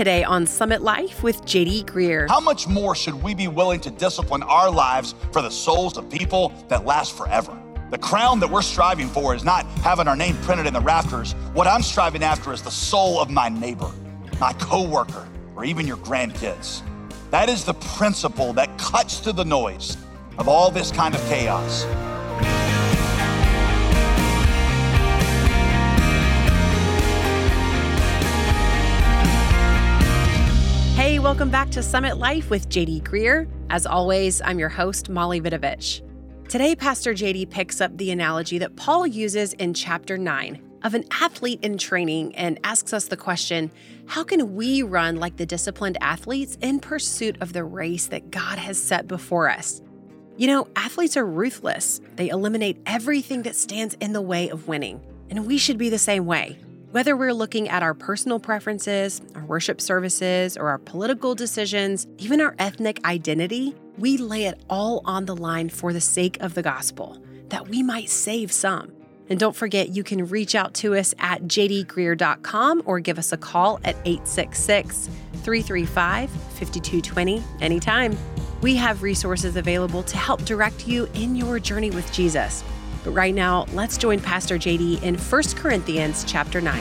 Today on Summit Life with JD Greear. How much more should we be willing to discipline our lives for the souls of people that last forever? The crown that we're striving for is not having our name printed in the rafters. What I'm striving after is the soul of my neighbor, my coworker, or even your grandkids. That is the principle that cuts through the noise of all this kind of chaos. Welcome back to Summit Life with JD Greear. As always, I'm your host, Molly Vidovich. Today, Pastor JD picks up the analogy that Paul uses in chapter 9 of an athlete in training and asks us the question how can we run like the disciplined athletes in pursuit of the race that God has set before us? You know, athletes are ruthless, they eliminate everything that stands in the way of winning, and we should be the same way. Whether we're looking at our personal preferences, our worship services, or our political decisions, even our ethnic identity, we lay it all on the line for the sake of the gospel, that we might save some. And don't forget, you can reach out to us at jdgreear.com or give us a call at 866 335 5220 anytime. We have resources available to help direct you in your journey with Jesus. But right now, let's join Pastor JD in 1 Corinthians chapter 9.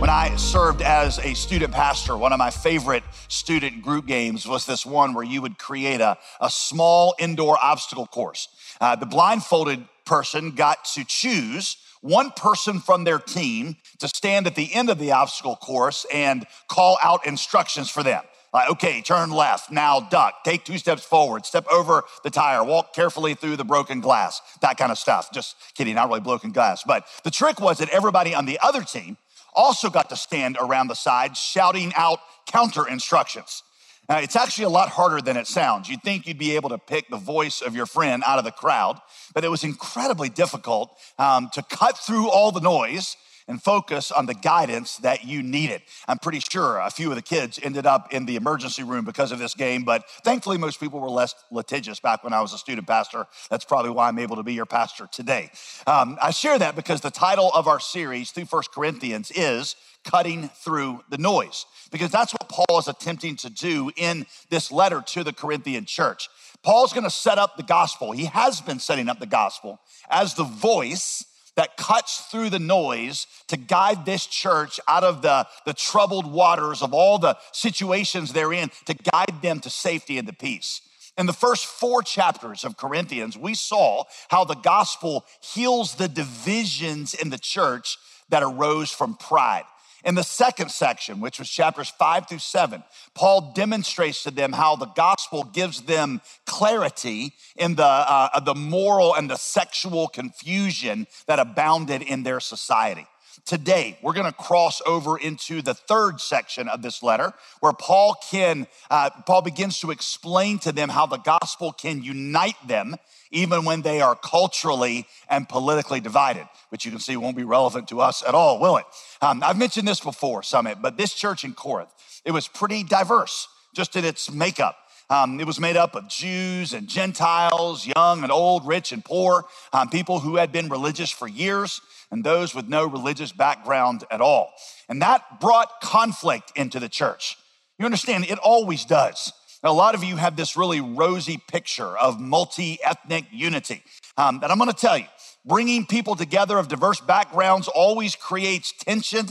When I served as a student pastor, one of my favorite student group games was this one where you would create a, a small indoor obstacle course. Uh, the blindfolded person got to choose one person from their team to stand at the end of the obstacle course and call out instructions for them. Like, okay, turn left, now duck, take two steps forward, step over the tire, walk carefully through the broken glass, that kind of stuff. Just kidding, not really broken glass. But the trick was that everybody on the other team also got to stand around the side shouting out counter instructions. Now, it's actually a lot harder than it sounds. You'd think you'd be able to pick the voice of your friend out of the crowd, but it was incredibly difficult um, to cut through all the noise and focus on the guidance that you needed. I'm pretty sure a few of the kids ended up in the emergency room because of this game, but thankfully, most people were less litigious back when I was a student pastor. That's probably why I'm able to be your pastor today. Um, I share that because the title of our series through First Corinthians is Cutting Through the Noise, because that's what Paul is attempting to do in this letter to the Corinthian church. Paul's gonna set up the gospel. He has been setting up the gospel as the voice that cuts through the noise to guide this church out of the, the troubled waters of all the situations they're in, to guide them to safety and to peace. In the first four chapters of Corinthians, we saw how the gospel heals the divisions in the church that arose from pride. In the second section, which was chapters five through seven, Paul demonstrates to them how the gospel gives them clarity in the, uh, the moral and the sexual confusion that abounded in their society. Today, we're going to cross over into the third section of this letter, where Paul can uh, Paul begins to explain to them how the gospel can unite them even when they are culturally and politically divided, which you can see won't be relevant to us at all, will it? Um, I've mentioned this before, Summit, but this church in Corinth, it was pretty diverse just in its makeup. Um, it was made up of Jews and Gentiles, young and old, rich and poor, um, people who had been religious for years, and those with no religious background at all. And that brought conflict into the church. You understand, it always does. A lot of you have this really rosy picture of multi ethnic unity. Um, and I'm gonna tell you, bringing people together of diverse backgrounds always creates tension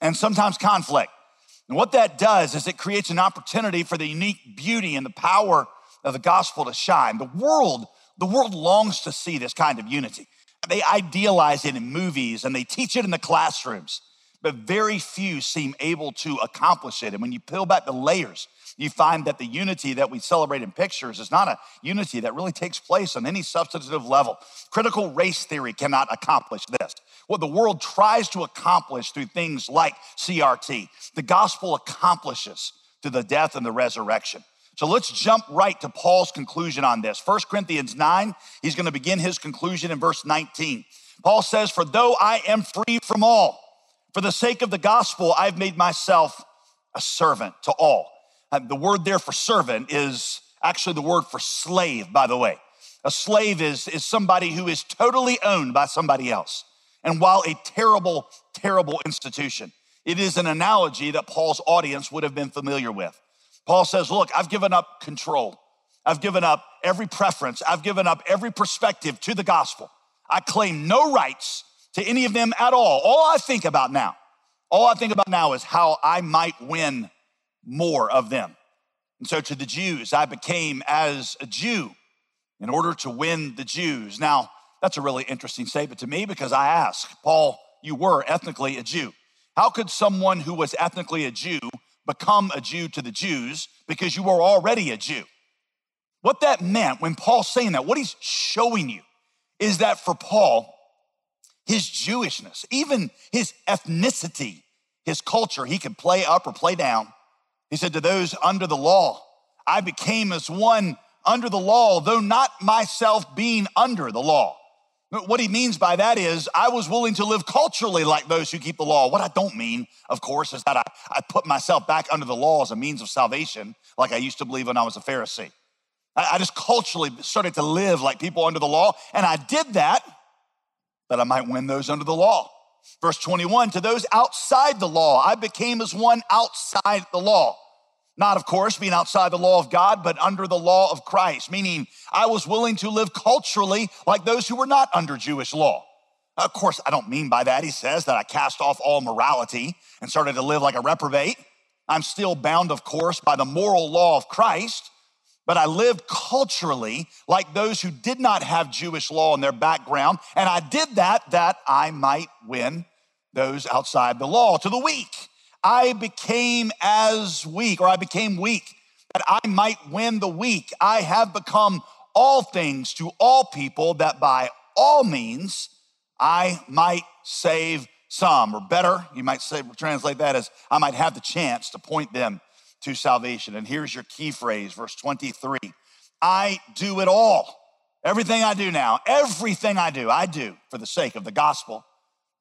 and sometimes conflict. And what that does is it creates an opportunity for the unique beauty and the power of the gospel to shine. The world, the world longs to see this kind of unity. They idealize it in movies and they teach it in the classrooms, but very few seem able to accomplish it. And when you peel back the layers, you find that the unity that we celebrate in pictures is not a unity that really takes place on any substantive level. Critical race theory cannot accomplish this. What the world tries to accomplish through things like CRT, the gospel accomplishes through the death and the resurrection. So let's jump right to Paul's conclusion on this. 1 Corinthians 9, he's going to begin his conclusion in verse 19. Paul says, For though I am free from all, for the sake of the gospel, I've made myself a servant to all Uh, the word there for servant is actually the word for slave, by the way. A slave is, is somebody who is totally owned by somebody else. And while a terrible, terrible institution, It is an analogy that Paul's audience would have been familiar with. Paul says, Look, I've given up control. I've given up every preference. I've given up every perspective to the gospel. I claim no rights to any of them at all. All I think about now, all I think about now is how I might win more of them. And so to the Jews, I became as a Jew in order to win the Jews. Now, that's a really interesting statement to me because I ask, Paul, you were ethnically a Jew. How could someone who was ethnically a Jew become a Jew to the Jews because you were already a Jew? What that meant when Paul's saying that, what he's showing you is that for Paul, his Jewishness, even his ethnicity, his culture, he could play up or play down. He said, To those under the law, I became as one under the law, though not myself being under the law. What he means by that is, I was willing to live culturally like those who keep the law. What I don't mean, of course, is that I, I put myself back under the law as a means of salvation, like I used to believe when I was a Pharisee. I, just culturally started to live like people under the law. And I did that that I might win those under the law. Verse 21 To those outside the law, I became as one outside the law. Not, of course, being outside the law of God, but under the law of Christ, meaning I was willing to live culturally like those who were not under Jewish law. Of course, I don't mean by that, he says, that I cast off all morality and started to live like a reprobate. I'm still bound, of course, by the moral law of Christ, but I lived culturally like those who did not have Jewish law in their background. And I did that that I might win those outside the law. To the weak, I became as weak, or I became weak, that I might win the weak. I have become all things to all people, that by all means I might save some. Or better, you might say, translate that as I might have the chance to point them to salvation. And here's your key phrase, verse 23 I do it all. Everything I do now, everything I do, I do for the sake of the gospel,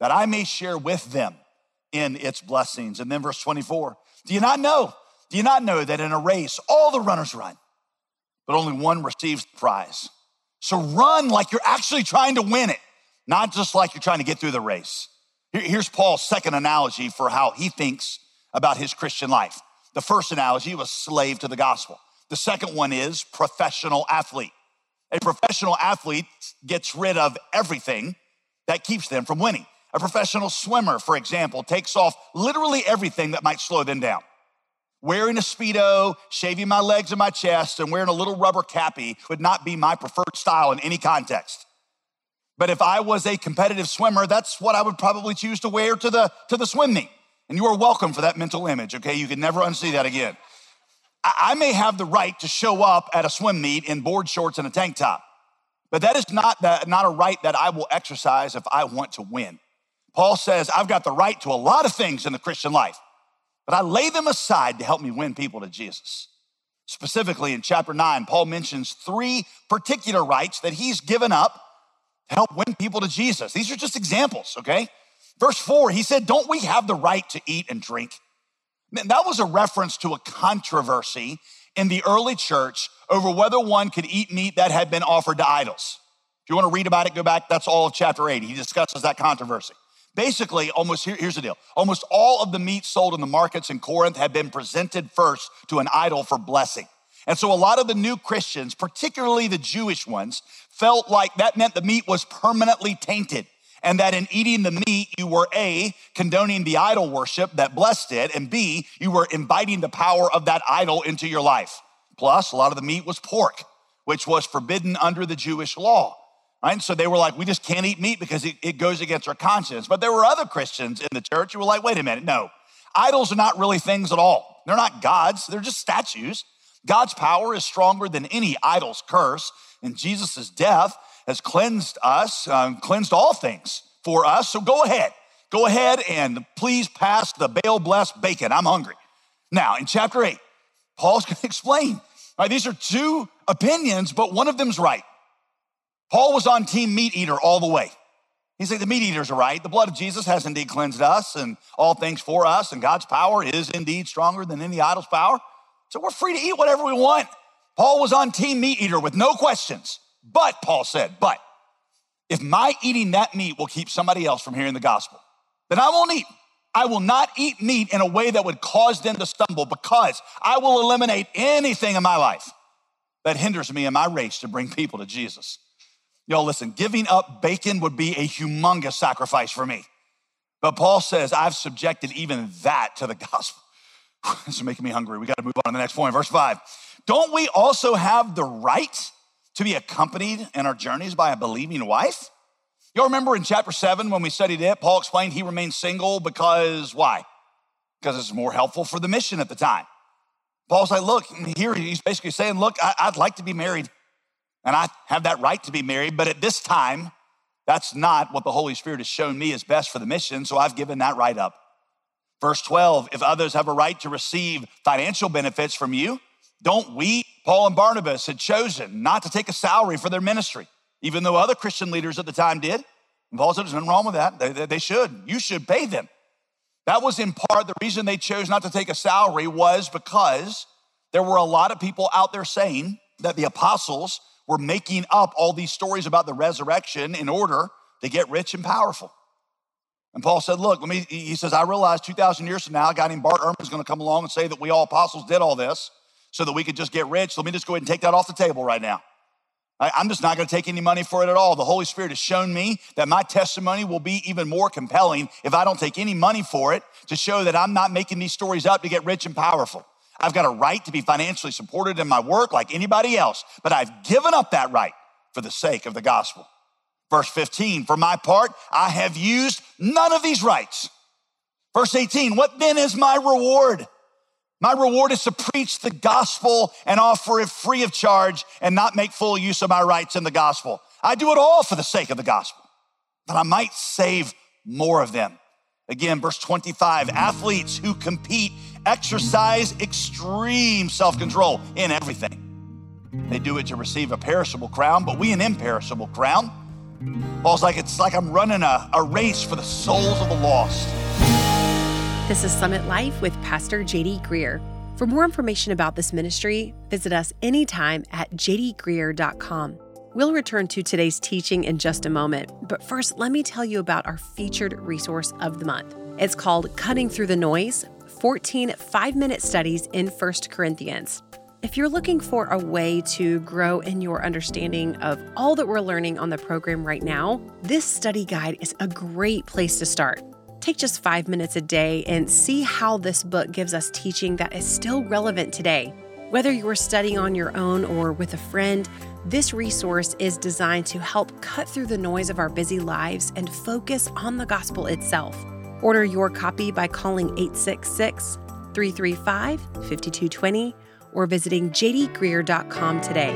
that I may share with them in its blessings. And then verse 24 Do you not know? Do you not know that in a race, all the runners run, but only one receives the prize? So run like you're actually trying to win it, not just like you're trying to get through the race. Here's Paul's second analogy for how he thinks about his Christian life. The first analogy was slave to the gospel. The second one is professional athlete. A professional athlete gets rid of everything that keeps them from winning. A professional swimmer, for example, takes off literally everything that might slow them down. Wearing a Speedo, shaving my legs and my chest, and wearing a little rubber cappy would not be my preferred style in any context. But if I was a competitive swimmer, that's what I would probably choose to wear to the, to the swim meet. And you are welcome for that mental image, okay? You can never unsee that again. I may have the right to show up at a swim meet in board shorts and a tank top, but that is not, that, not a right that I will exercise if I want to win. Paul says, I've got the right to a lot of things in the Christian life, but I lay them aside to help me win people to Jesus. Specifically in chapter 9, Paul mentions three particular rights that he's given up to help win people to Jesus. These are just examples, okay? Verse four, he said, Don't we have the right to eat and drink? Man, that was a reference to a controversy in the early church over whether one could eat meat that had been offered to idols. If you want to read about it, go back. That's all of chapter 8. He discusses that controversy. Basically, almost here, here's the deal almost all of the meat sold in the markets in Corinth had been presented first to an idol for blessing. And so a lot of the new Christians, particularly the Jewish ones, felt like that meant the meat was permanently tainted and that in eating the meat, you were A, condoning the idol worship that blessed it, and B, you were inviting the power of that idol into your life. Plus, a lot of the meat was pork, which was forbidden under the Jewish law. Right? So they were like, we just can't eat meat because it, it goes against our conscience. But there were other Christians in the church who were like, wait a minute, no, idols are not really things at all. They're not gods, they're just statues. God's power is stronger than any idol's curse. And Jesus' death has cleansed us, um, cleansed all things for us. So go ahead. Go ahead and please pass the Baal blessed bacon. I'm hungry. Now, in chapter 8, Paul's going to explain. Right, these are two opinions, but one of them's right. Paul was on team meat eater all the way. He said the meat eaters are right. The blood of Jesus has indeed cleansed us and all things for us, and God's power is indeed stronger than any idol's power. So we're free to eat whatever we want. Paul was on team meat eater with no questions. But, Paul said, but if my eating that meat will keep somebody else from hearing the gospel, then I won't eat. I will not eat meat in a way that would cause them to stumble because I will eliminate anything in my life that hinders me in my race to bring people to Jesus. Y'all, listen, giving up bacon would be a humongous sacrifice for me. But Paul says, I've subjected even that to the gospel. this is making me hungry. We got to move on to the next point. Verse five. Don't we also have the right to be accompanied in our journeys by a believing wife? Y'all remember in chapter seven when we studied it, Paul explained he remained single because why? Because it's more helpful for the mission at the time. Paul's like, look, here he's basically saying, look, I, would like to be married and I have that right to be married, but at this time, that's not what the Holy Spirit has shown me is best for the mission, so I've given that right up. Verse 12, if others have a right to receive financial benefits from you, don't we, Paul and Barnabas, had chosen not to take a salary for their ministry, even though other Christian leaders at the time did. And Paul said, there's nothing wrong with that. They, they, they should. You should pay them. That was in part the reason they chose not to take a salary was because there were a lot of people out there saying that the apostles were making up all these stories about the resurrection in order to get rich and powerful. And Paul said, Look, let me, he says, I realize 2,000 years from now, a guy named Bart Ehrman is going to come along and say that we all apostles did all this so that we could just get rich. Let me just go ahead and take that off the table right now. I'm just not going to take any money for it at all. The Holy Spirit has shown me that my testimony will be even more compelling if I don't take any money for it to show that I'm not making these stories up to get rich and powerful. I've got a right to be financially supported in my work like anybody else, but I've given up that right for the sake of the gospel. Verse 15, for my part, I have used none of these rights. Verse 18, what then is my reward? My reward is to preach the gospel and offer it free of charge and not make full use of my rights in the gospel. I do it all for the sake of the gospel, that I might save more of them. Again, verse 25 athletes who compete exercise extreme self control in everything. They do it to receive a perishable crown, but we an imperishable crown. Paul's like, it's like I'm running a, a race for the souls of the lost. This is Summit Life with Pastor JD Greear. For more information about this ministry, visit us anytime at jdgreear.com. We'll return to today's teaching in just a moment, but first, let me tell you about our featured resource of the month. It's called Cutting Through the Noise 14 five minute studies in 1 Corinthians. If you're looking for a way to grow in your understanding of all that we're learning on the program right now, this study guide is a great place to start. Take just five minutes a day and see how this book gives us teaching that is still relevant today. Whether you're studying on your own or with a friend, this resource is designed to help cut through the noise of our busy lives and focus on the gospel itself. Order your copy by calling 866 335 5220 or visiting jdgreear.com today.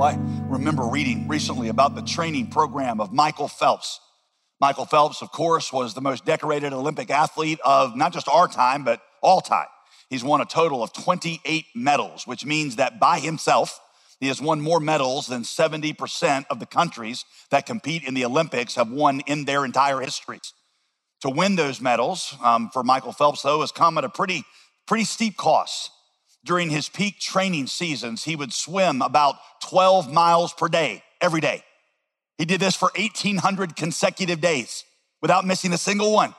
I remember reading recently about the training program of Michael Phelps. Michael Phelps, of course, was the most decorated Olympic athlete of not just our time, but all time. He's won a total of 28 medals, which means that by himself, he has won more medals than 70% of the countries that compete in the Olympics have won in their entire histories to win those medals um, for Michael Phelps, though, has come at a pretty, pretty steep cost. During his peak training seasons, he would swim about 12 miles per day, every day. He did this for 1,800 consecutive days without missing a single one.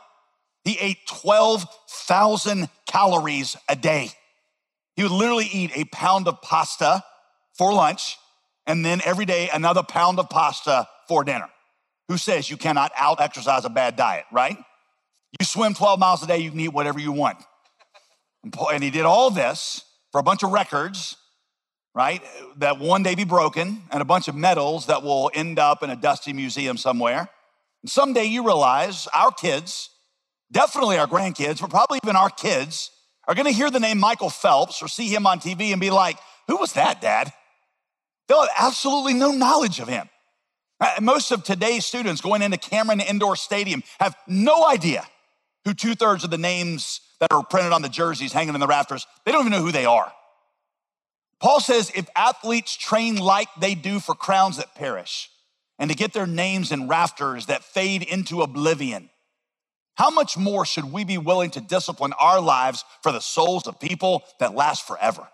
He ate 12,000 calories a day. He would literally eat a pound of pasta for lunch and then every day another pound of pasta for dinner. Who says you cannot out exercise a bad diet, right? You swim 12 miles a day, you can eat whatever you want. And he did all this for a bunch of records, right? That one day be broken, and a bunch of medals that will end up in a dusty museum somewhere. And someday you realize our kids, definitely our grandkids, but probably even our kids, are gonna hear the name Michael Phelps or see him on TV and be like, who was that, Dad? They'll have absolutely no knowledge of him. Uh, most of today's students going into Cameron Indoor Stadium have no idea who two thirds of the names that are printed on the jerseys hanging in the rafters, they don't even know who they are. Paul says if athletes train like they do for crowns that perish and to get their names in rafters that fade into oblivion, how much more should we be willing to discipline our lives for the souls of people that last forever?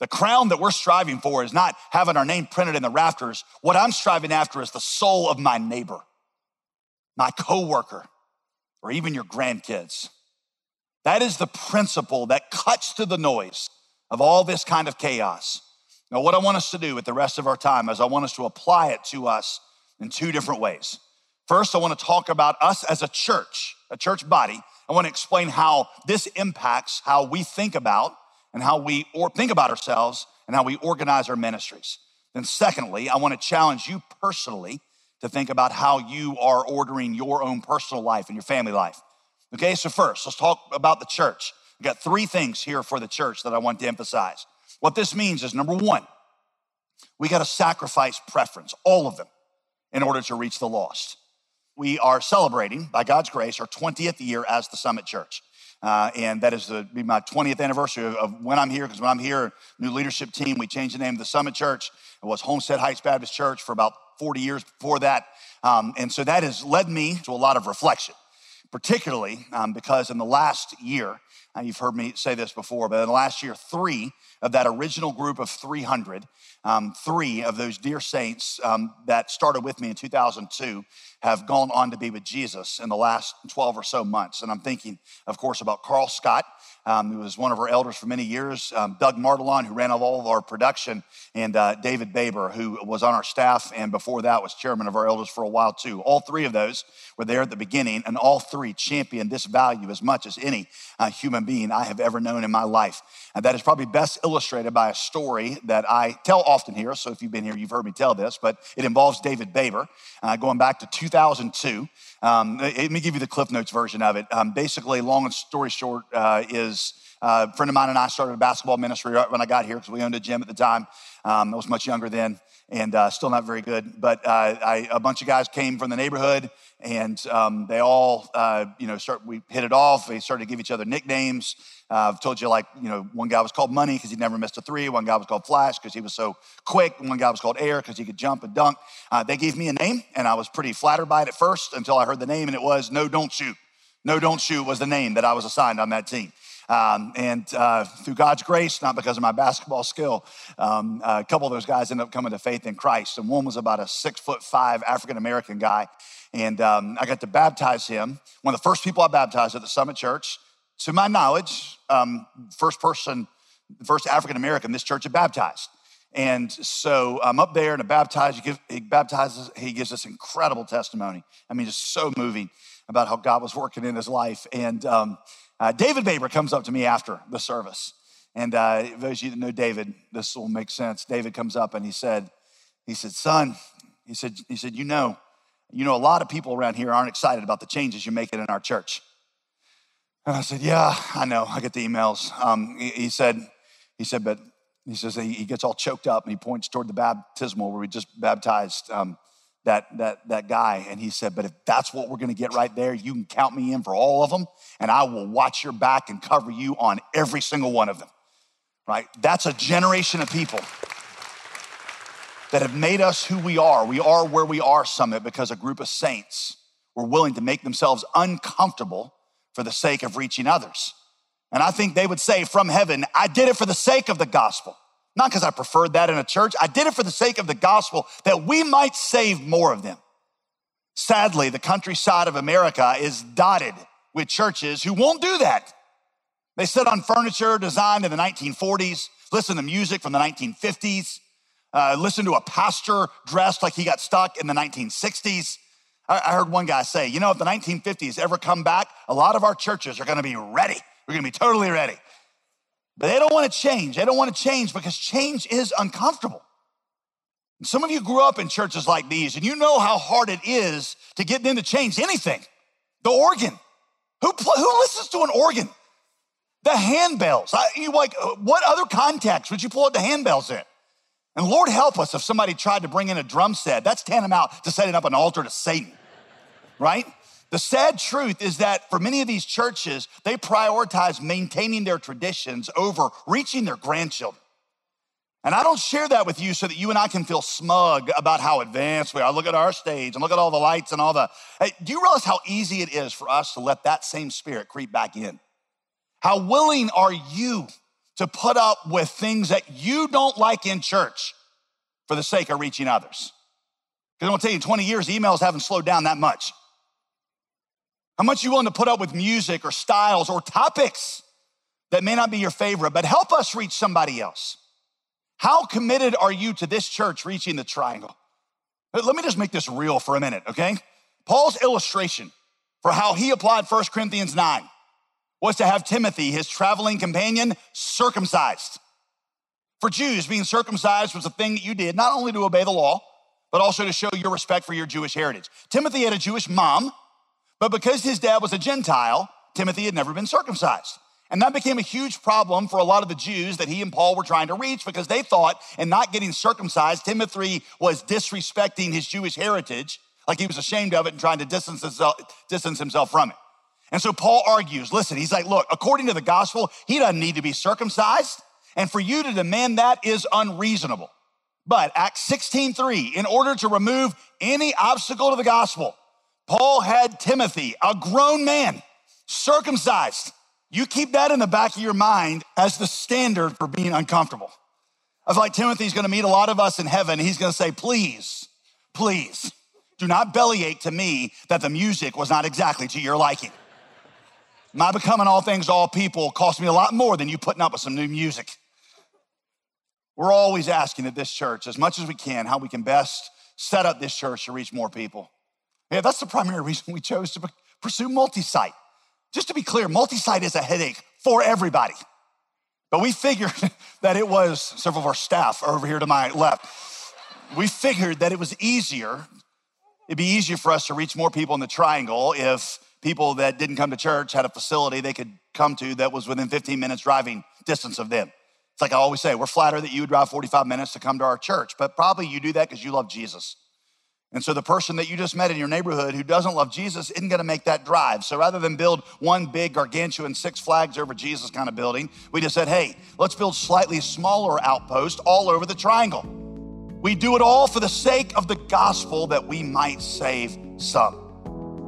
The crown that we're striving for is not having our name printed in the rafters. What I'm striving after is the soul of my neighbor, my coworker, or even your grandkids. That is the principle that cuts through the noise of all this kind of chaos. Now, what I want us to do with the rest of our time is I want us to apply it to us in two different ways. First, I want to talk about us as a church, a church body. I want to explain how this impacts how we think about and how we or think about ourselves and how we organize our ministries. Then, secondly, I want to challenge you personally to think about how you are ordering your own personal life and your family life. Okay, so first, let's talk about the church. I've got three things here for the church that I want to emphasize. What this means is number one, we got to sacrifice preference, all of them, in order to reach the lost. We are celebrating, by God's grace, our 20th year as the Summit Church. Uh, and that is the, be my 20th anniversary of, of when I'm here, because when I'm here, new leadership team, we changed the name of the Summit Church. It was Homestead Heights Baptist Church for about 40 years before that. Um, and so that has led me to a lot of reflection, particularly um, because in the last year, and you've heard me say this before, but in the last year, three of that original group of 300, um, three of those dear saints um, that started with me in 2002 have gone on to be with Jesus in the last 12 or so months. And I'm thinking, of course, about Carl Scott, um, who was one of our elders for many years, um, Doug Martelon, who ran all of our production, and uh, David Baber, who was on our staff and before that was chairman of our elders for a while too. All three of those were there at the beginning, and all three championed this value as much as any uh, human being I have ever known in my life. And that is probably best illustrated by a story that I tell often here. So if you've been here, you've heard me tell this, but it involves David Baber, uh, going back to 2002. Um, let me give you the Cliff Notes version of it. Um, basically, long story short, uh, is uh, a friend of mine and I started a basketball ministry right when I got here because we owned a gym at the time. Um, I was much younger then and uh, still not very good. But uh, I, a bunch of guys came from the neighborhood, and um, they all, uh, you know, start. We hit it off. They started to give each other nicknames. Uh, I've told you, like, you know, one guy was called Money because he never missed a three. One guy was called Flash because he was so quick. One guy was called Air because he could jump and dunk. Uh, they gave me a name, and I was pretty flattered by it at first until I heard the name, and it was No Don't Shoot. No Don't Shoot was the name that I was assigned on that team. Um, and uh, through God's grace, not because of my basketball skill, um, a couple of those guys ended up coming to faith in Christ. And one was about a six foot five African American guy. And um, I got to baptize him. One of the first people I baptized at the Summit Church, to my knowledge, um, first person, first African American this church had baptized. And so I'm up there and I baptize, he, gives, he baptizes, he gives this incredible testimony. I mean, just so moving about how God was working in his life. And um, uh, David Baber comes up to me after the service. And uh, those of you that know David, this will make sense. David comes up and he said, he said, son, he said, he said, you know, you know, a lot of people around here aren't excited about the changes you're making in our church. And I said, yeah, I know. I get the emails. Um, he, he, said, he said, but he says he, gets all choked up and he points toward the baptismal where we just baptized um, that, that, that guy. And he said, But if that's what we're going to get right there, you can count me in for all of them, and I will watch your back and cover you on every single one of them. Right? That's a generation of people that have made us who we are. We are where we are, Summit, because a group of saints were willing to make themselves uncomfortable for the sake of reaching others. And I think they would say from heaven, I did it for the sake of the gospel. Not because I preferred that in a church. I did it for the sake of the gospel that we might save more of them. Sadly, the countryside of America is dotted with churches who won't do that. They sit on furniture designed in the 1940s, listen to music from the 1950s, uh, listen to a pastor dressed like he got stuck in the 1960s. I, I heard one guy say, you know, if the 1950s ever come back, a lot of our churches are gonna be ready. We're gonna be totally ready. But they don't want to change. They don't want to change because change is uncomfortable. And some of you grew up in churches like these, and you know how hard it is to get them to change anything. The organ. Who, who listens to an organ? The handbells. I, you like, uh, what other context would you pull out the handbells in? And Lord help us if somebody tried to bring in a drum set. That's tantamount to setting up an altar to Satan, right? The sad truth is that for many of these churches, they prioritize maintaining their traditions over reaching their grandchildren. And I don't share that with you so that you and I can feel smug about how advanced we are. Look at our stage and look at all the lights and all the. Hey, do you realize how easy it is for us to let that same spirit creep back in? How willing are you to put up with things that you don't like in church for the sake of reaching others? Because I'm gonna tell you, 20 years, emails haven't slowed down that much. How much you willing to put up with music or styles or topics that may not be your favorite, but help us reach somebody else? How committed are you to this church reaching the triangle? Let me just make this real for a minute, okay? Paul's illustration for how he applied 1 Corinthians 9 was to have Timothy, his traveling companion, circumcised. For Jews, being circumcised was a thing that you did not only to obey the law, but also to show your respect for your Jewish heritage. Timothy had a Jewish mom, but because his dad was a Gentile, Timothy had never been circumcised. And that became a huge problem for a lot of the Jews that he and Paul were trying to reach because they thought in not getting circumcised, Timothy was disrespecting his Jewish heritage, like he was ashamed of it and trying to distance himself, distance himself from it. And so Paul argues, listen, he's like, look, according to the gospel, he doesn't need to be circumcised. And for you to demand that is unreasonable. But Acts 16:3, in order to remove any obstacle to the gospel, Paul had Timothy, a grown man, circumcised. You keep that in the back of your mind as the standard for being uncomfortable. I feel like Timothy's gonna meet a lot of us in heaven. He's gonna say, please, please, do not bellyache to me that the music was not exactly to your liking. My becoming all things all people cost me a lot more than you putting up with some new music. We're always asking at this church, as much as we can, how we can best set up this church to reach more people. Yeah, that's the primary reason we chose to pursue multi site. Just to be clear, multi site is a headache for everybody. But we figured that it was, several of our staff are over here to my left. We figured that it was easier, it'd be easier for us to reach more people in the triangle if people that didn't come to church had a facility they could come to that was within 15 minutes driving distance of them. It's like I always say, we're flattered that you would drive 45 minutes to come to our church, but probably you do that because you love Jesus. And so the person that you just met in your neighborhood who doesn't love Jesus isn't gonna make that drive. So rather than build one big gargantuan Six Flags over Jesus kind of building, we just said, hey, let's build slightly smaller outposts all over the triangle. We do it all for the sake of the gospel that we might save some.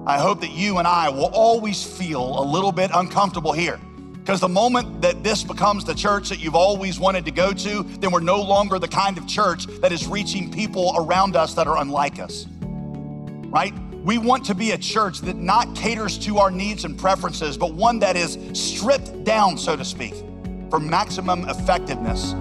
I hope that you and I will always feel a little bit uncomfortable here. Because the moment that this becomes the church that you've always wanted to go to, then we're no longer the kind of church that is reaching people around us that are unlike us. Right? We want to be a church that not caters to our needs and preferences, but one that is stripped down, so to speak, for maximum effectiveness.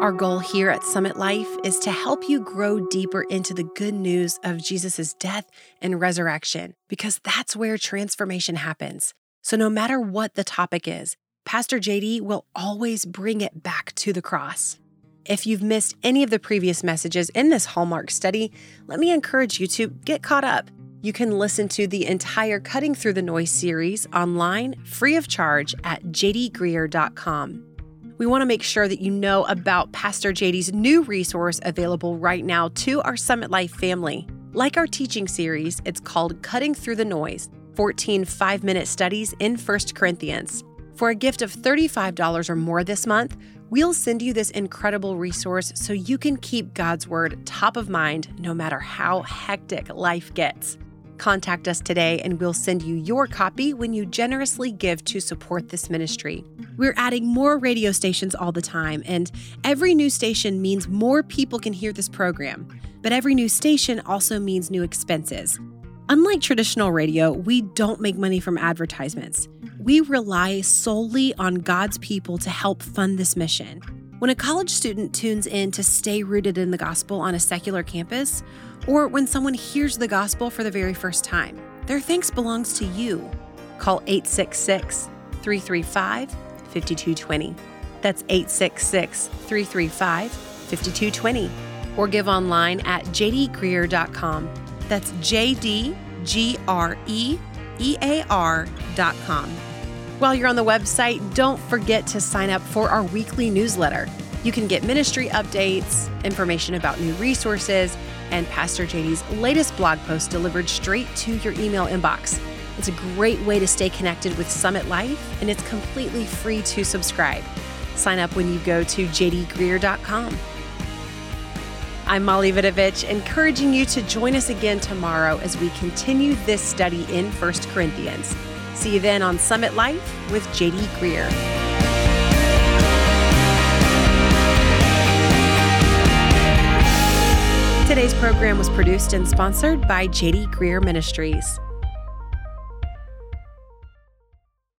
Our goal here at Summit Life is to help you grow deeper into the good news of Jesus' death and resurrection, because that's where transformation happens. So, no matter what the topic is, Pastor JD will always bring it back to the cross. If you've missed any of the previous messages in this Hallmark study, let me encourage you to get caught up. You can listen to the entire Cutting Through the Noise series online free of charge at jdgreear.com. We want to make sure that you know about Pastor JD's new resource available right now to our Summit Life family. Like our teaching series, it's called Cutting Through the Noise 14 five minute studies in 1 Corinthians. For a gift of $35 or more this month, we'll send you this incredible resource so you can keep God's Word top of mind no matter how hectic life gets. Contact us today and we'll send you your copy when you generously give to support this ministry. We're adding more radio stations all the time, and every new station means more people can hear this program. But every new station also means new expenses. Unlike traditional radio, we don't make money from advertisements. We rely solely on God's people to help fund this mission. When a college student tunes in to stay rooted in the gospel on a secular campus, or when someone hears the gospel for the very first time, their thanks belongs to you. Call 866 335 5220. That's 866 335 5220. Or give online at jdgreear.com. That's J D G R E E A R.com. While you're on the website, don't forget to sign up for our weekly newsletter. You can get ministry updates, information about new resources, and Pastor JD's latest blog post delivered straight to your email inbox. It's a great way to stay connected with Summit Life, and it's completely free to subscribe. Sign up when you go to jdgreear.com. I'm Molly Vidovich, encouraging you to join us again tomorrow as we continue this study in 1 Corinthians. See you then on Summit Life with JD Greear. Today's program was produced and sponsored by JD Greear Ministries.